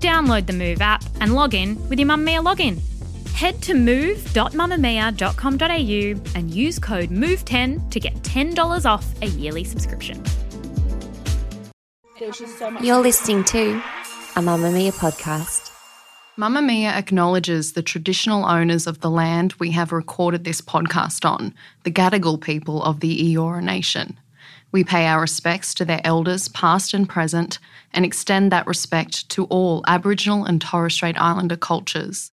Download the Move app and log in with your Mamamia login. Head to move.mamamia.com.au and use code MOVE10 to get $10 off a yearly subscription. You're listening to a Mamamia podcast. Mamamia acknowledges the traditional owners of the land we have recorded this podcast on, the Gadigal people of the Eora Nation. We pay our respects to their elders, past and present, and extend that respect to all Aboriginal and Torres Strait Islander cultures.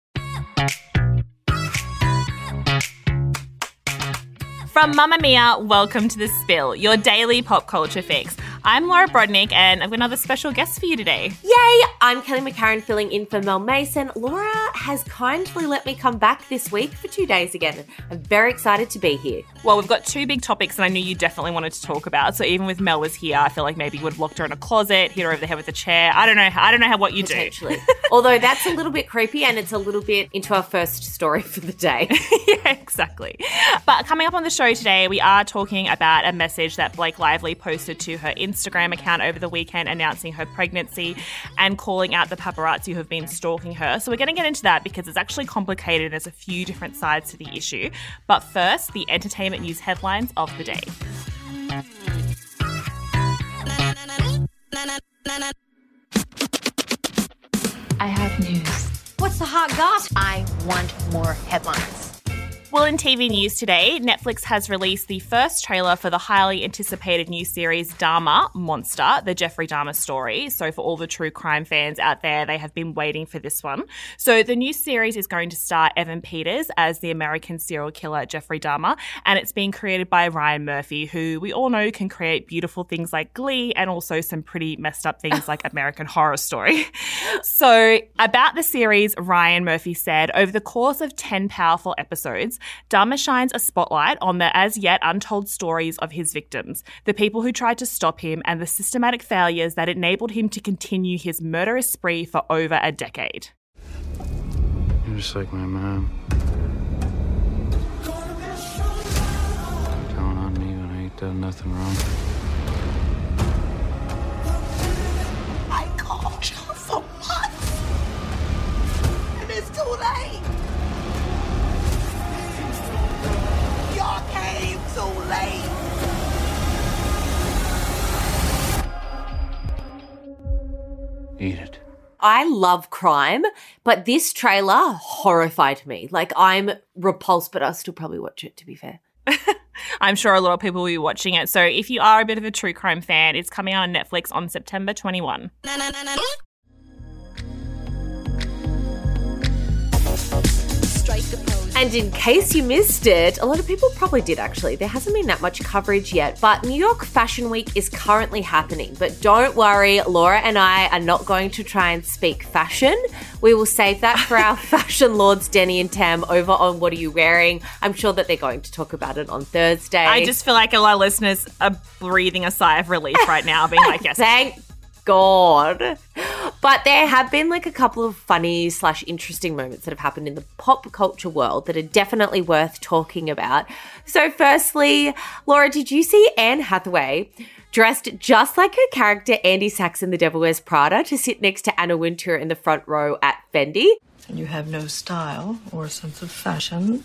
From Mamamia, welcome to The Spill, your daily pop culture fix. I'm Laura Brodnik, and I've got another special guest for you today. Yay! I'm Kelly McCarren filling in for Mel Mason. Laura has kindly let me come back this week for two days again. I'm very excited to be here. Well, we've got two big topics that I knew you definitely wanted to talk about. So even with Mel was here, I feel like maybe you would have locked her in a closet, hit her over the head with a chair. I don't know. I don't know how what you do. Potentially. Although that's a little bit creepy and it's a little bit into our first story for the day. yeah, exactly. But coming up on the show today, we are talking about a message that Blake Lively posted to her Instagram account over the weekend announcing her pregnancy and calling out the paparazzi who have been stalking her. So we're going to get into that because it's actually complicated. There's a few different sides to the issue. But first, the entertainment news headlines of the day. I have news. What's the hot gossip? I want more headlines. Well, in TV news today, Netflix has released the first trailer for the highly anticipated new series Dahmer Monster, the Jeffrey Dahmer story. So, for all the true crime fans out there, they have been waiting for this one. So, the new series is going to star Evan Peters as the American serial killer Jeffrey Dahmer, and it's being created by Ryan Murphy, who we all know can create beautiful things like Glee and also some pretty messed up things like American Horror Story. So, about the series, Ryan Murphy said, over the course of 10 powerful episodes, Dahmer shines a spotlight on the as yet untold stories of his victims, the people who tried to stop him, and the systematic failures that enabled him to continue his murderous spree for over a decade. You're just like my mom. Telling on me when I ain't done nothing wrong. I called you for months. And it's too late. Eat it. I love crime, but this trailer horrified me. Like, I'm repulsed, but I'll still probably watch it, to be fair. I'm sure a lot of people will be watching it. So if you are a bit of a true crime fan, it's coming out on Netflix on September 21. And in case you missed it, a lot of people probably did actually. There hasn't been that much coverage yet, but New York Fashion Week is currently happening. But don't worry, Laura and I are not going to try and speak fashion. We will save that for our fashion lords, Denny and Tam, over on What Are You Wearing? I'm sure that they're going to talk about it on Thursday. I just feel like a lot of listeners are breathing a sigh of relief right now, being like, yes, Thank God. But there have been like a couple of funny slash interesting moments that have happened in the pop culture world that are definitely worth talking about. So, firstly, Laura, did you see Anne Hathaway dressed just like her character Andy Sachs in The Devil Wears Prada to sit next to Anna Wintour in the front row at Fendi? And you have no style or sense of fashion.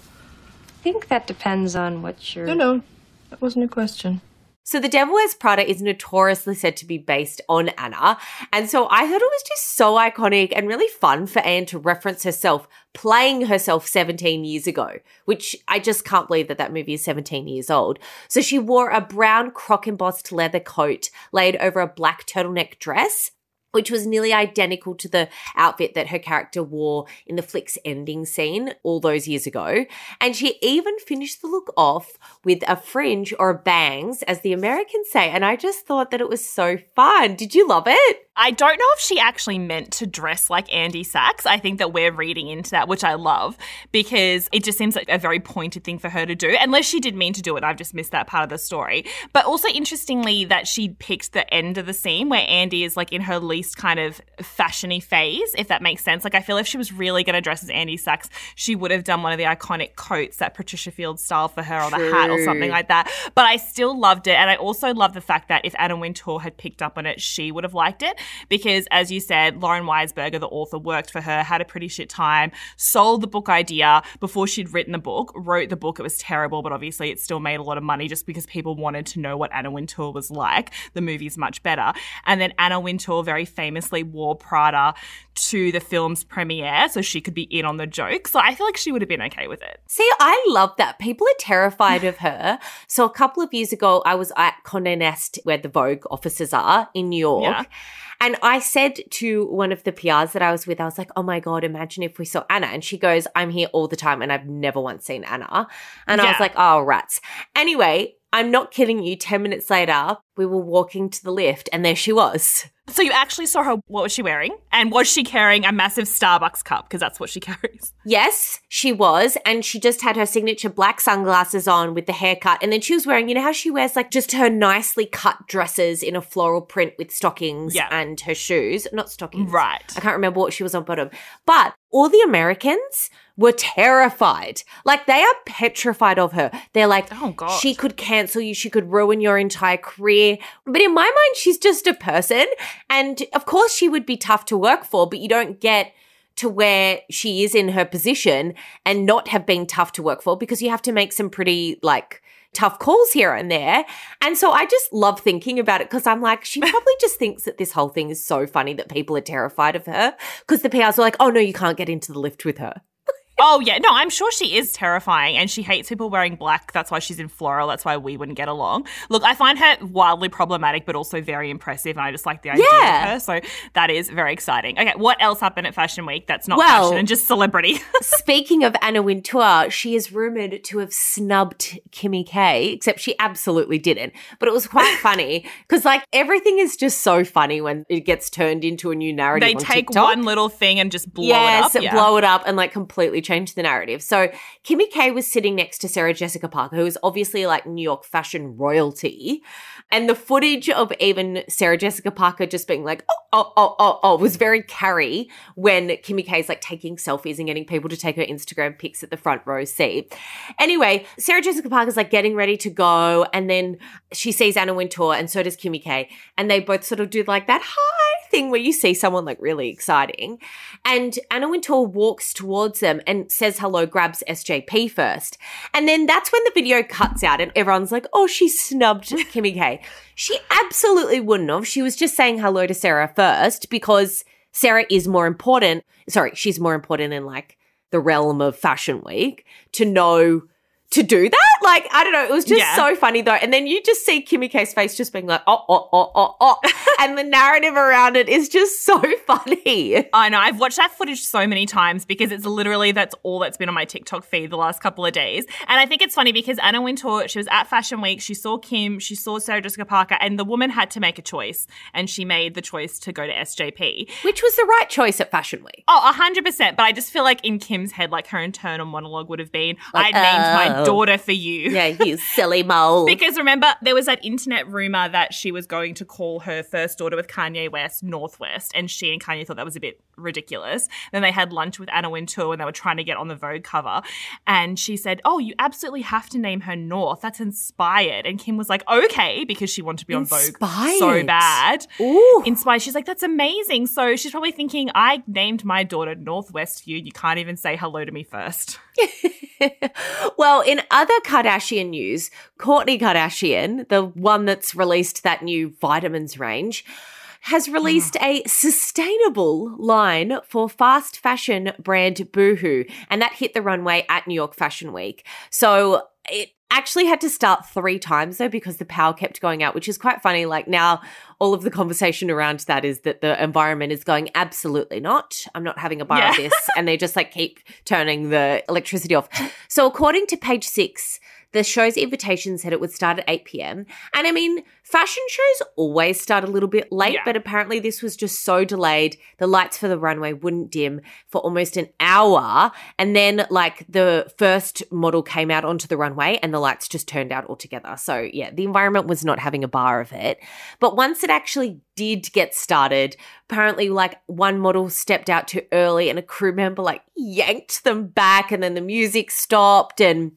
I think that depends on what you're. No, no, that wasn't a question. So The Devil Wears Prada is notoriously said to be based on Anna. And so I thought it was just so iconic and really fun for Anne to reference herself playing herself 17 years ago, which I just can't believe that that movie is 17 years old. So she wore a brown croc embossed leather coat laid over a black turtleneck dress which was nearly identical to the outfit that her character wore in the flick's ending scene all those years ago. And she even finished the look off with a fringe or bangs, as the Americans say. And I just thought that it was so fun. Did you love it? I don't know if she actually meant to dress like Andy Sachs. I think that we're reading into that, which I love because it just seems like a very pointed thing for her to do, unless she did mean to do it. I've just missed that part of the story. But also interestingly, that she picked the end of the scene where Andy is like in her least kind of fashiony phase, if that makes sense. Like, I feel if she was really going to dress as Andy Sachs, she would have done one of the iconic coats that Patricia Field style for her, or the hat, or something like that. But I still loved it. And I also love the fact that if Anna Wintour had picked up on it, she would have liked it because, as you said, Lauren Weisberger, the author, worked for her, had a pretty shit time, sold the book idea before she'd written the book, wrote the book. It was terrible, but obviously it still made a lot of money just because people wanted to know what Anna Wintour was like. The movie's much better. And then Anna Wintour very famously wore Prada to the film's premiere so she could be in on the joke. So I feel like she would have been okay with it. See, I love that. People are terrified of her. So a couple of years ago, I was at Condé Nast, where the Vogue offices are in New York. Yeah. And I said to one of the PRs that I was with, I was like, oh my God, imagine if we saw Anna. And she goes, I'm here all the time and I've never once seen Anna. And I was like, oh, rats. Anyway, I'm not kidding you. 10 minutes later, we were walking to the lift and there she was. So you actually saw her. What was she wearing? And was she carrying a massive Starbucks cup? Because that's what she carries. Yes, she was. And she just had her signature black sunglasses on with the haircut. And then she was wearing, you know how she wears like just her nicely cut dresses in a floral print with stockings Yeah. and her shoes. Not stockings. Right. I can't remember what she was on bottom. But all the Americans were terrified. Like they are petrified of her. They're like, Oh, God. she could cancel you. She could ruin your entire career. But in my mind, she's just a person. And of course, she would be tough to work for, but you don't get to where she is in her position and not have been tough to work for because you have to make some pretty like tough calls here and there. And so I just love thinking about it because I'm like, she probably just thinks that this whole thing is so funny that people are terrified of her because the PRs are like, oh no, you can't get into the lift with her. Oh yeah, no, I'm sure she is terrifying, and she hates people wearing black. That's why she's in floral. That's why we wouldn't get along. Look, I find her wildly problematic, but also very impressive, and I just like the idea Yeah. of her. So that is very exciting. Okay, what else happened at Fashion Week that's not Well- fashion and just celebrity? Speaking of Anna Wintour, she is rumored to have snubbed Kimmy K, except she absolutely didn't. But it was quite funny because, like, everything is just so funny when it gets turned into a new narrative. they on take TikTok. one little thing and just blow yes, it up. Yeah. blow it up and like completely change the narrative. So Kimmy K was sitting next to Sarah Jessica Parker, who is obviously like New York fashion royalty. And the footage of even Sarah Jessica Parker just being like, oh, oh, oh, oh, oh, was very carry when Kimmy K is like taking selfies and getting people to take her Instagram pics at the front row seat. Anyway, Sarah Jessica Parker's like getting ready to go. And then she sees Anna Wintour and so does Kimmy K. And they both sort of do like that hi thing where you see someone like really exciting. And Anna Wintour walks towards them and says hello, grabs SJP first. And then that's when the video cuts out and everyone's like, oh, she snubbed Kimmy K. She absolutely wouldn't have. She was just saying hello to Sarah first because Sarah is more important. Sorry, she's more important in like the realm of Fashion Week to know to do that. Like, I don't know. It was just Yeah. so funny though. And then you just see Kimmy K's face just being like, oh, oh, oh, oh, oh. and the narrative around it is just so funny. I know. I've watched that footage so many times because it's literally that's all that's been on my TikTok feed the last couple of days. And I think it's funny because Anna Wintour, she was at Fashion Week, she saw Kim, she saw Sarah Jessica Parker, and the woman had to make a choice. And she made the choice to go to SJP. Which was the right choice at Fashion Week. Oh, 100%. But I just feel like in Kim's head, like her internal monologue would have been, Like, I named my oh. Daughter for you. Yeah, you silly mole. Because remember, there was that internet rumor that she was going to call her first daughter with Kanye West Northwest, and she and Kanye thought that was a bit ridiculous. Then they had lunch with Anna Wintour and they were trying to get on the Vogue cover, and she said, "Oh, you absolutely have to name her North. That's inspired." And Kim was like, "Okay," because she wanted to be on Vogue so bad. Ooh. Inspired. She's like, "That's amazing." So she's probably thinking, "I named my daughter Northwest for you. You can't even say hello to me first. well, in other Kardashian news, Kourtney Kardashian, the one that's released that new vitamins range, has ah. released a sustainable line for fast fashion brand Boohoo, and that hit the runway at New York Fashion Week. So it actually had to start three times though because the power kept going out, which is quite funny. Like now, all of the conversation around that is that the environment is going absolutely not. I'm not having a bar of this, and they just like keep turning the electricity off. So according to page six. The show's invitation said it would start at 8 p.m. And I mean, fashion shows always start a little bit late, Yeah. but apparently this was just so delayed. The lights for the runway wouldn't dim for almost an hour. And then, like, the first model came out onto the runway and the lights just turned out altogether. So, yeah, the environment was not having a bar of it. But once it actually did get started, apparently, like, one model stepped out too early and a crew member, like, yanked them back and then the music stopped. And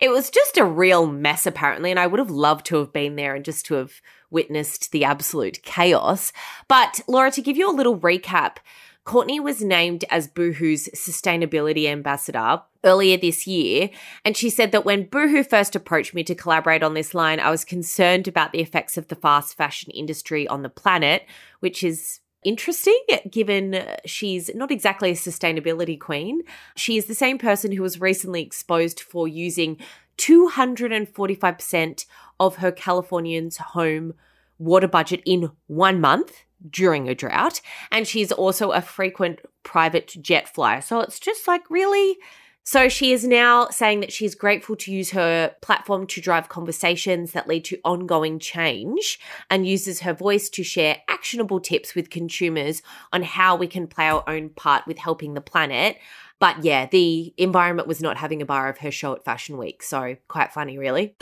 it was just a real mess, apparently. And I would have loved to have been there and just to have witnessed the absolute chaos. But, Laura, to give you a little recap, Kourtney was named as Boohoo's sustainability ambassador earlier this year. And she said that when Boohoo first approached me to collaborate on this line, I was concerned about the effects of the fast fashion industry on the planet, which is interesting given uh, she's not exactly a sustainability queen. She is the same person who was recently exposed for using 245% of her Californian's home water budget in one month during a drought. And she's also a frequent private jet flyer. So it's just like really. So she is now saying that she's grateful to use her platform to drive conversations that lead to ongoing change and uses her voice to share actionable tips with consumers on how we can play our own part with helping the planet. But yeah, the environment was not having a bar of her show at Fashion Week. So quite funny, really.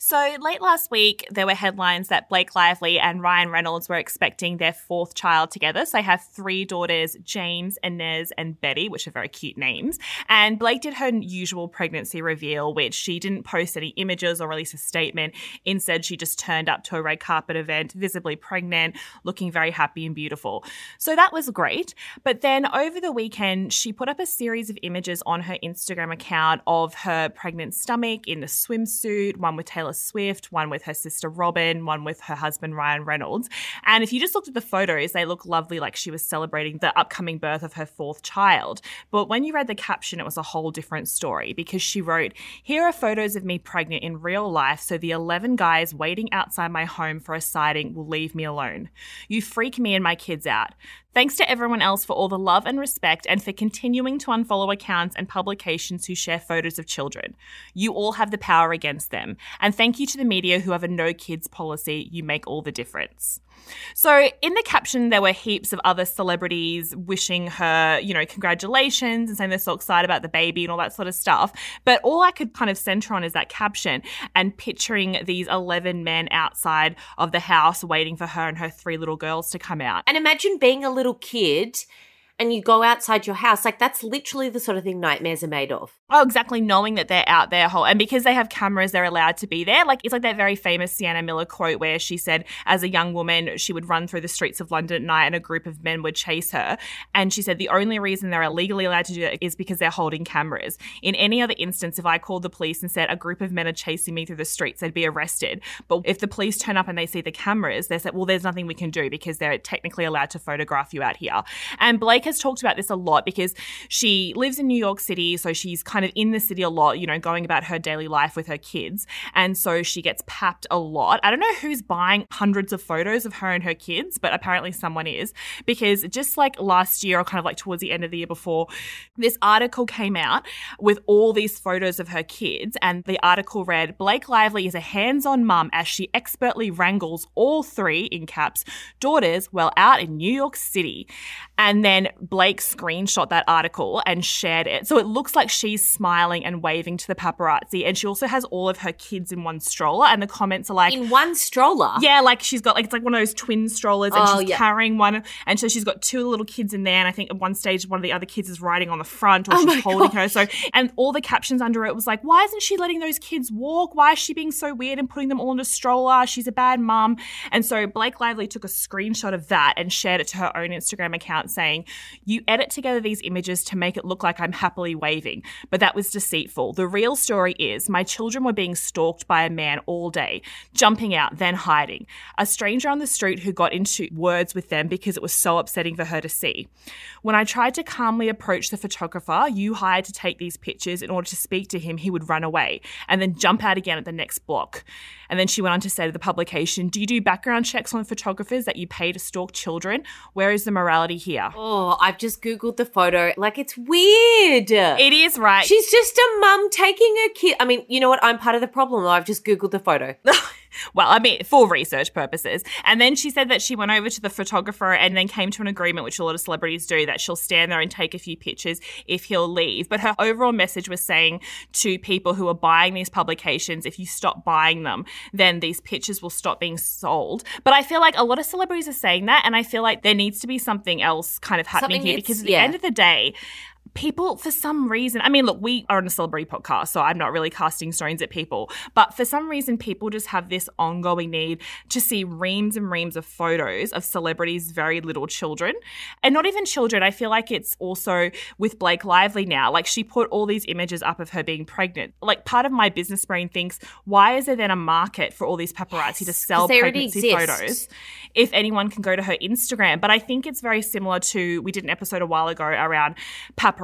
So late last week, there were headlines that Blake Lively and Ryan Reynolds were expecting their fourth child together. So they have three daughters, James, Inez, and Betty, which are very cute names. And Blake did her usual pregnancy reveal, which she didn't post any images or release a statement. Instead, she just turned up to a red carpet event, visibly pregnant, looking very happy and beautiful. So that was great. But then over the weekend, she put up a series of images on her Instagram account of her pregnant stomach in a swimsuit, one with Taylor Swift, one with her sister Robyn, one with her husband Ryan Reynolds. And if you just looked at the photos, they look lovely, like she was celebrating the upcoming birth of her fourth child. But when you read the caption, it was a whole different story because she wrote, Here are photos of me pregnant in real life, so the 11 guys waiting outside my home for a sighting will leave me alone. You freak me and my kids out. Thanks to everyone else for all the love and respect and for continuing to unfollow accounts and publications who share photos of children. You all have the power against them. And thank you to the media who have a no kids policy. You make all the difference. So, in the caption, there were heaps of other celebrities wishing her, you know, congratulations and saying they're so excited about the baby and all that sort of stuff. But all I could kind of center on is that caption and picturing these 11 men outside of the house waiting for her and her three little girls to come out. And imagine being a little kid and you go outside your house. Like, that's literally the sort of thing nightmares are made of. Oh, exactly. Knowing that they're out there, whole, and because they have cameras, they're allowed to be there. Like it's like that very famous Sienna Miller quote where she said, as a young woman, she would run through the streets of London at night, and a group of men would chase her. And she said the only reason they're illegally allowed to do it is because they're holding cameras. In any other instance, if I called the police and said a group of men are chasing me through the streets, they'd be arrested. But if the police turn up and they see the cameras, they say, well, there's nothing we can do because they're technically allowed to photograph you out here. And Blake has talked about this a lot because she lives in New York City, so she's kind of in the city a lot, you know, going about her daily life with her kids. And so she gets papped a lot. I don't know who's buying hundreds of photos of her and her kids, but apparently someone is because just like last year or kind of like towards the end of the year before, this article came out with all these photos of her kids. And the article read Blake Lively is a hands on mum as she expertly wrangles all three, in caps, daughters while out in New York City. And then Blake screenshot that article and shared it. So it looks like she's smiling and waving to the paparazzi. And she also has all of her kids in one stroller. And the comments are like, In one stroller? yeah, like she's got like it's like one of those twin strollers, and Oh, she's yeah. carrying one, and so she's got two little kids in there, and I think at one stage one of the other kids is riding on the front, or Oh she's holding her. So, and all the captions under it was like, "Why isn't she letting those kids walk? Why is she being so weird and putting them all in a stroller? She's a bad mum." And so Blake Lively took a screenshot of that and shared it to her own Instagram account, saying, "You edit together these images to make it look like I'm happily waving, but that was deceitful. The real story is my children were being stalked by a man all day, jumping out, then hiding. A stranger on the street who got into words with them because it was so upsetting for her to see. When I tried to calmly approach the photographer you hired to take these pictures in order to speak to him, he would run away and then jump out again at the next block. And then she went on to say to the publication, Do you do background checks on photographers that you pay to stalk children? Where is the morality here? Oh, I've just Googled the photo. Like, it's weird. It is right. She's just a mum taking her kid. I mean, you know what? I'm part of the problem. I've just Googled the photo. well, I mean, for research purposes. And then she said that she went over to the photographer and then came to an agreement, which a lot of celebrities do, that she'll stand there and take a few pictures if he'll leave. But her overall message was saying to people who are buying these publications, if you stop buying them, then these pictures will stop being sold. But I feel like a lot of celebrities are saying that. And I feel like there needs to be something else kind of happening Something here because at the yeah. end of the day, people for some reason i mean look we are on a celebrity podcast so i'm not really casting stones at people but for some reason people just have this ongoing need to see reams and reams of photos of celebrities very little children and not even children. I feel like it's also with blake lively now like she put all these images up of her being pregnant. Like part of my business brain thinks why is there then a market for all these paparazzi to sell pregnancy photos if anyone can go to her Instagram. But I think it's very similar to we did an episode a while ago around paparazzi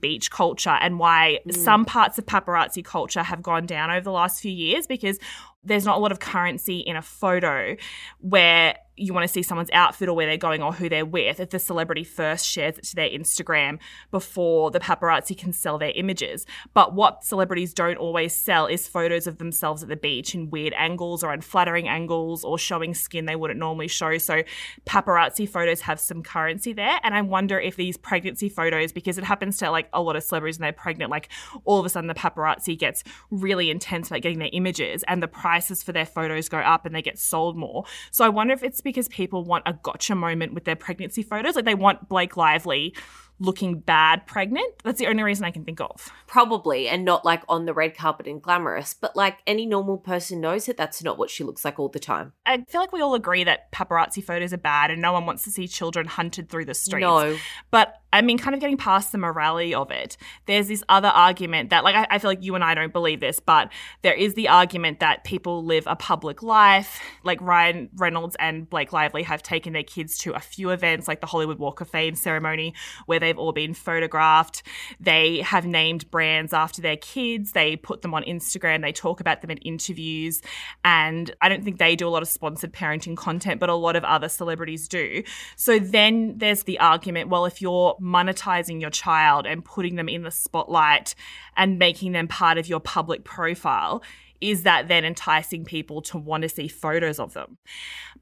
beach culture and why mm. some parts of paparazzi culture have gone down over the last few years because there's not a lot of currency in a photo where you want to see someone's outfit or where they're going or who they're with if the celebrity first shares it to their Instagram before the paparazzi can sell their images. But what celebrities don't always sell is photos of themselves at the beach in weird angles or unflattering angles or showing skin they wouldn't normally show. So paparazzi photos have some currency there. And I wonder if these pregnancy photos, because it happens to like a lot of celebrities when they're pregnant, like all of a sudden the paparazzi gets really intense about getting their images and the prices for their photos go up and they get sold more. So I wonder if it's because people want a gotcha moment with their pregnancy photos. Like they want Blake Lively looking bad pregnant. That's the only reason I can think of. Probably, and not like on the red carpet and glamorous, but like any normal person knows that that's not what she looks like all the time. I feel like we all agree that paparazzi photos are bad and no one wants to see children hunted through the streets. No. But I mean, kind of getting past the morality of it, there's this other argument that, like, I, I feel like you and I don't believe this, but there is the argument that people live a public life. Like Ryan Reynolds and Blake Lively have taken their kids to a few events, like the Hollywood Walk of Fame ceremony, where they've all been photographed. They have named brands after their kids. They put them on Instagram. They talk about them in interviews. And I don't think they do a lot of sponsored parenting content, but a lot of other celebrities do. So then there's the argument well, if you're monetizing your child and putting them in the spotlight and making them part of your public profile, is that then enticing people to want to see photos of them?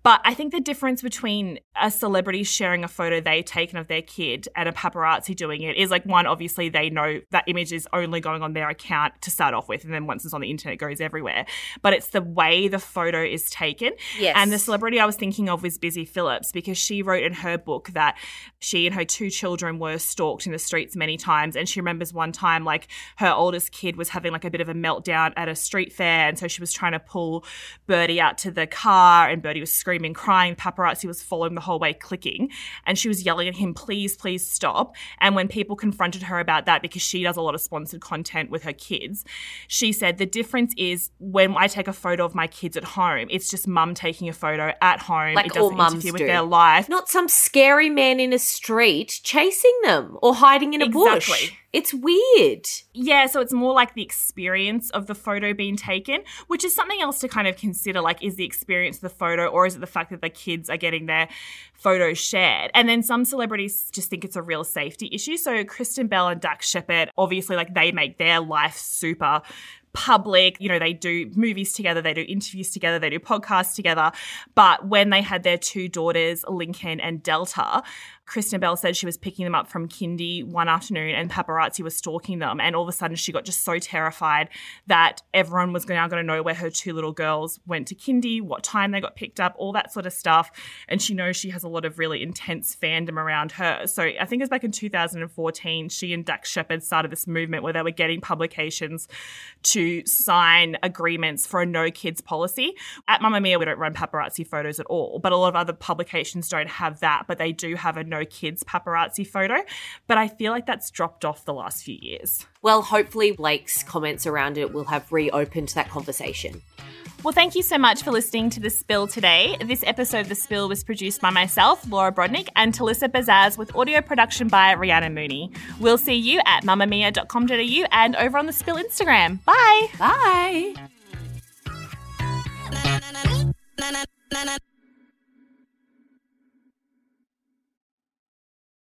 But I think the difference between a celebrity sharing a photo they've taken of their kid and a paparazzi doing it is like one, obviously they know that image is only going on their account to start off with, and then once it's on the internet, it goes everywhere. But it's the way the photo is taken. Yes. And the celebrity I was thinking of was Busy Phillips because she wrote in her book that she and her two children were stalked in the streets many times. And she remembers one time, like, her oldest kid was having like a bit of a meltdown at a street fair. And so she was trying to pull Birdie out to the car, and Birdie was screaming, crying. Paparazzi was following the whole way, clicking. And she was yelling at him, please, please stop. And when people confronted her about that, because she does a lot of sponsored content with her kids, she said, the difference is when I take a photo of my kids at home, it's just mum taking a photo at home. Like it doesn't all mums interfere with their life. Not some scary man in a street chasing them or hiding in a bush. It's weird. Yeah, so it's more like the experience of the photo being taken, which is something else to kind of consider. Like, is the experience the photo, or is it the fact that the kids are getting their photos shared? And then some celebrities just think it's a real safety issue. So Kristen Bell and Dax Shepard, obviously, like they make their life super public. You know, they do movies together, they do interviews together, they do podcasts together. But when they had their two daughters, Lincoln and Delta, Kristen Bell said she was picking them up from kindy one afternoon and paparazzi was stalking them. And all of a sudden, she got just so terrified that everyone was now going to know where her two little girls went to kindy, what time they got picked up, all that sort of stuff. And she knows she has a lot of really intense fandom around her. So I think it was back in 2014, she and Dax Shepard started this movement where they were getting publications to sign agreements for a no kids policy. At Mamamia, we don't run paparazzi photos at all, but a lot of other publications don't have that, but they do have a no kids paparazzi photo. But I feel like that's dropped off the last few years. Well, hopefully Blake's comments around it will have reopened that conversation. Well, thank you so much for listening to The Spill today. This episode of The Spill was produced by myself, Laura Brodnik, and Talissa Bazaz with audio production by Rhiannon Mooney. We'll see you at mamamia.com.au and over on The Spill Instagram. Bye. Bye.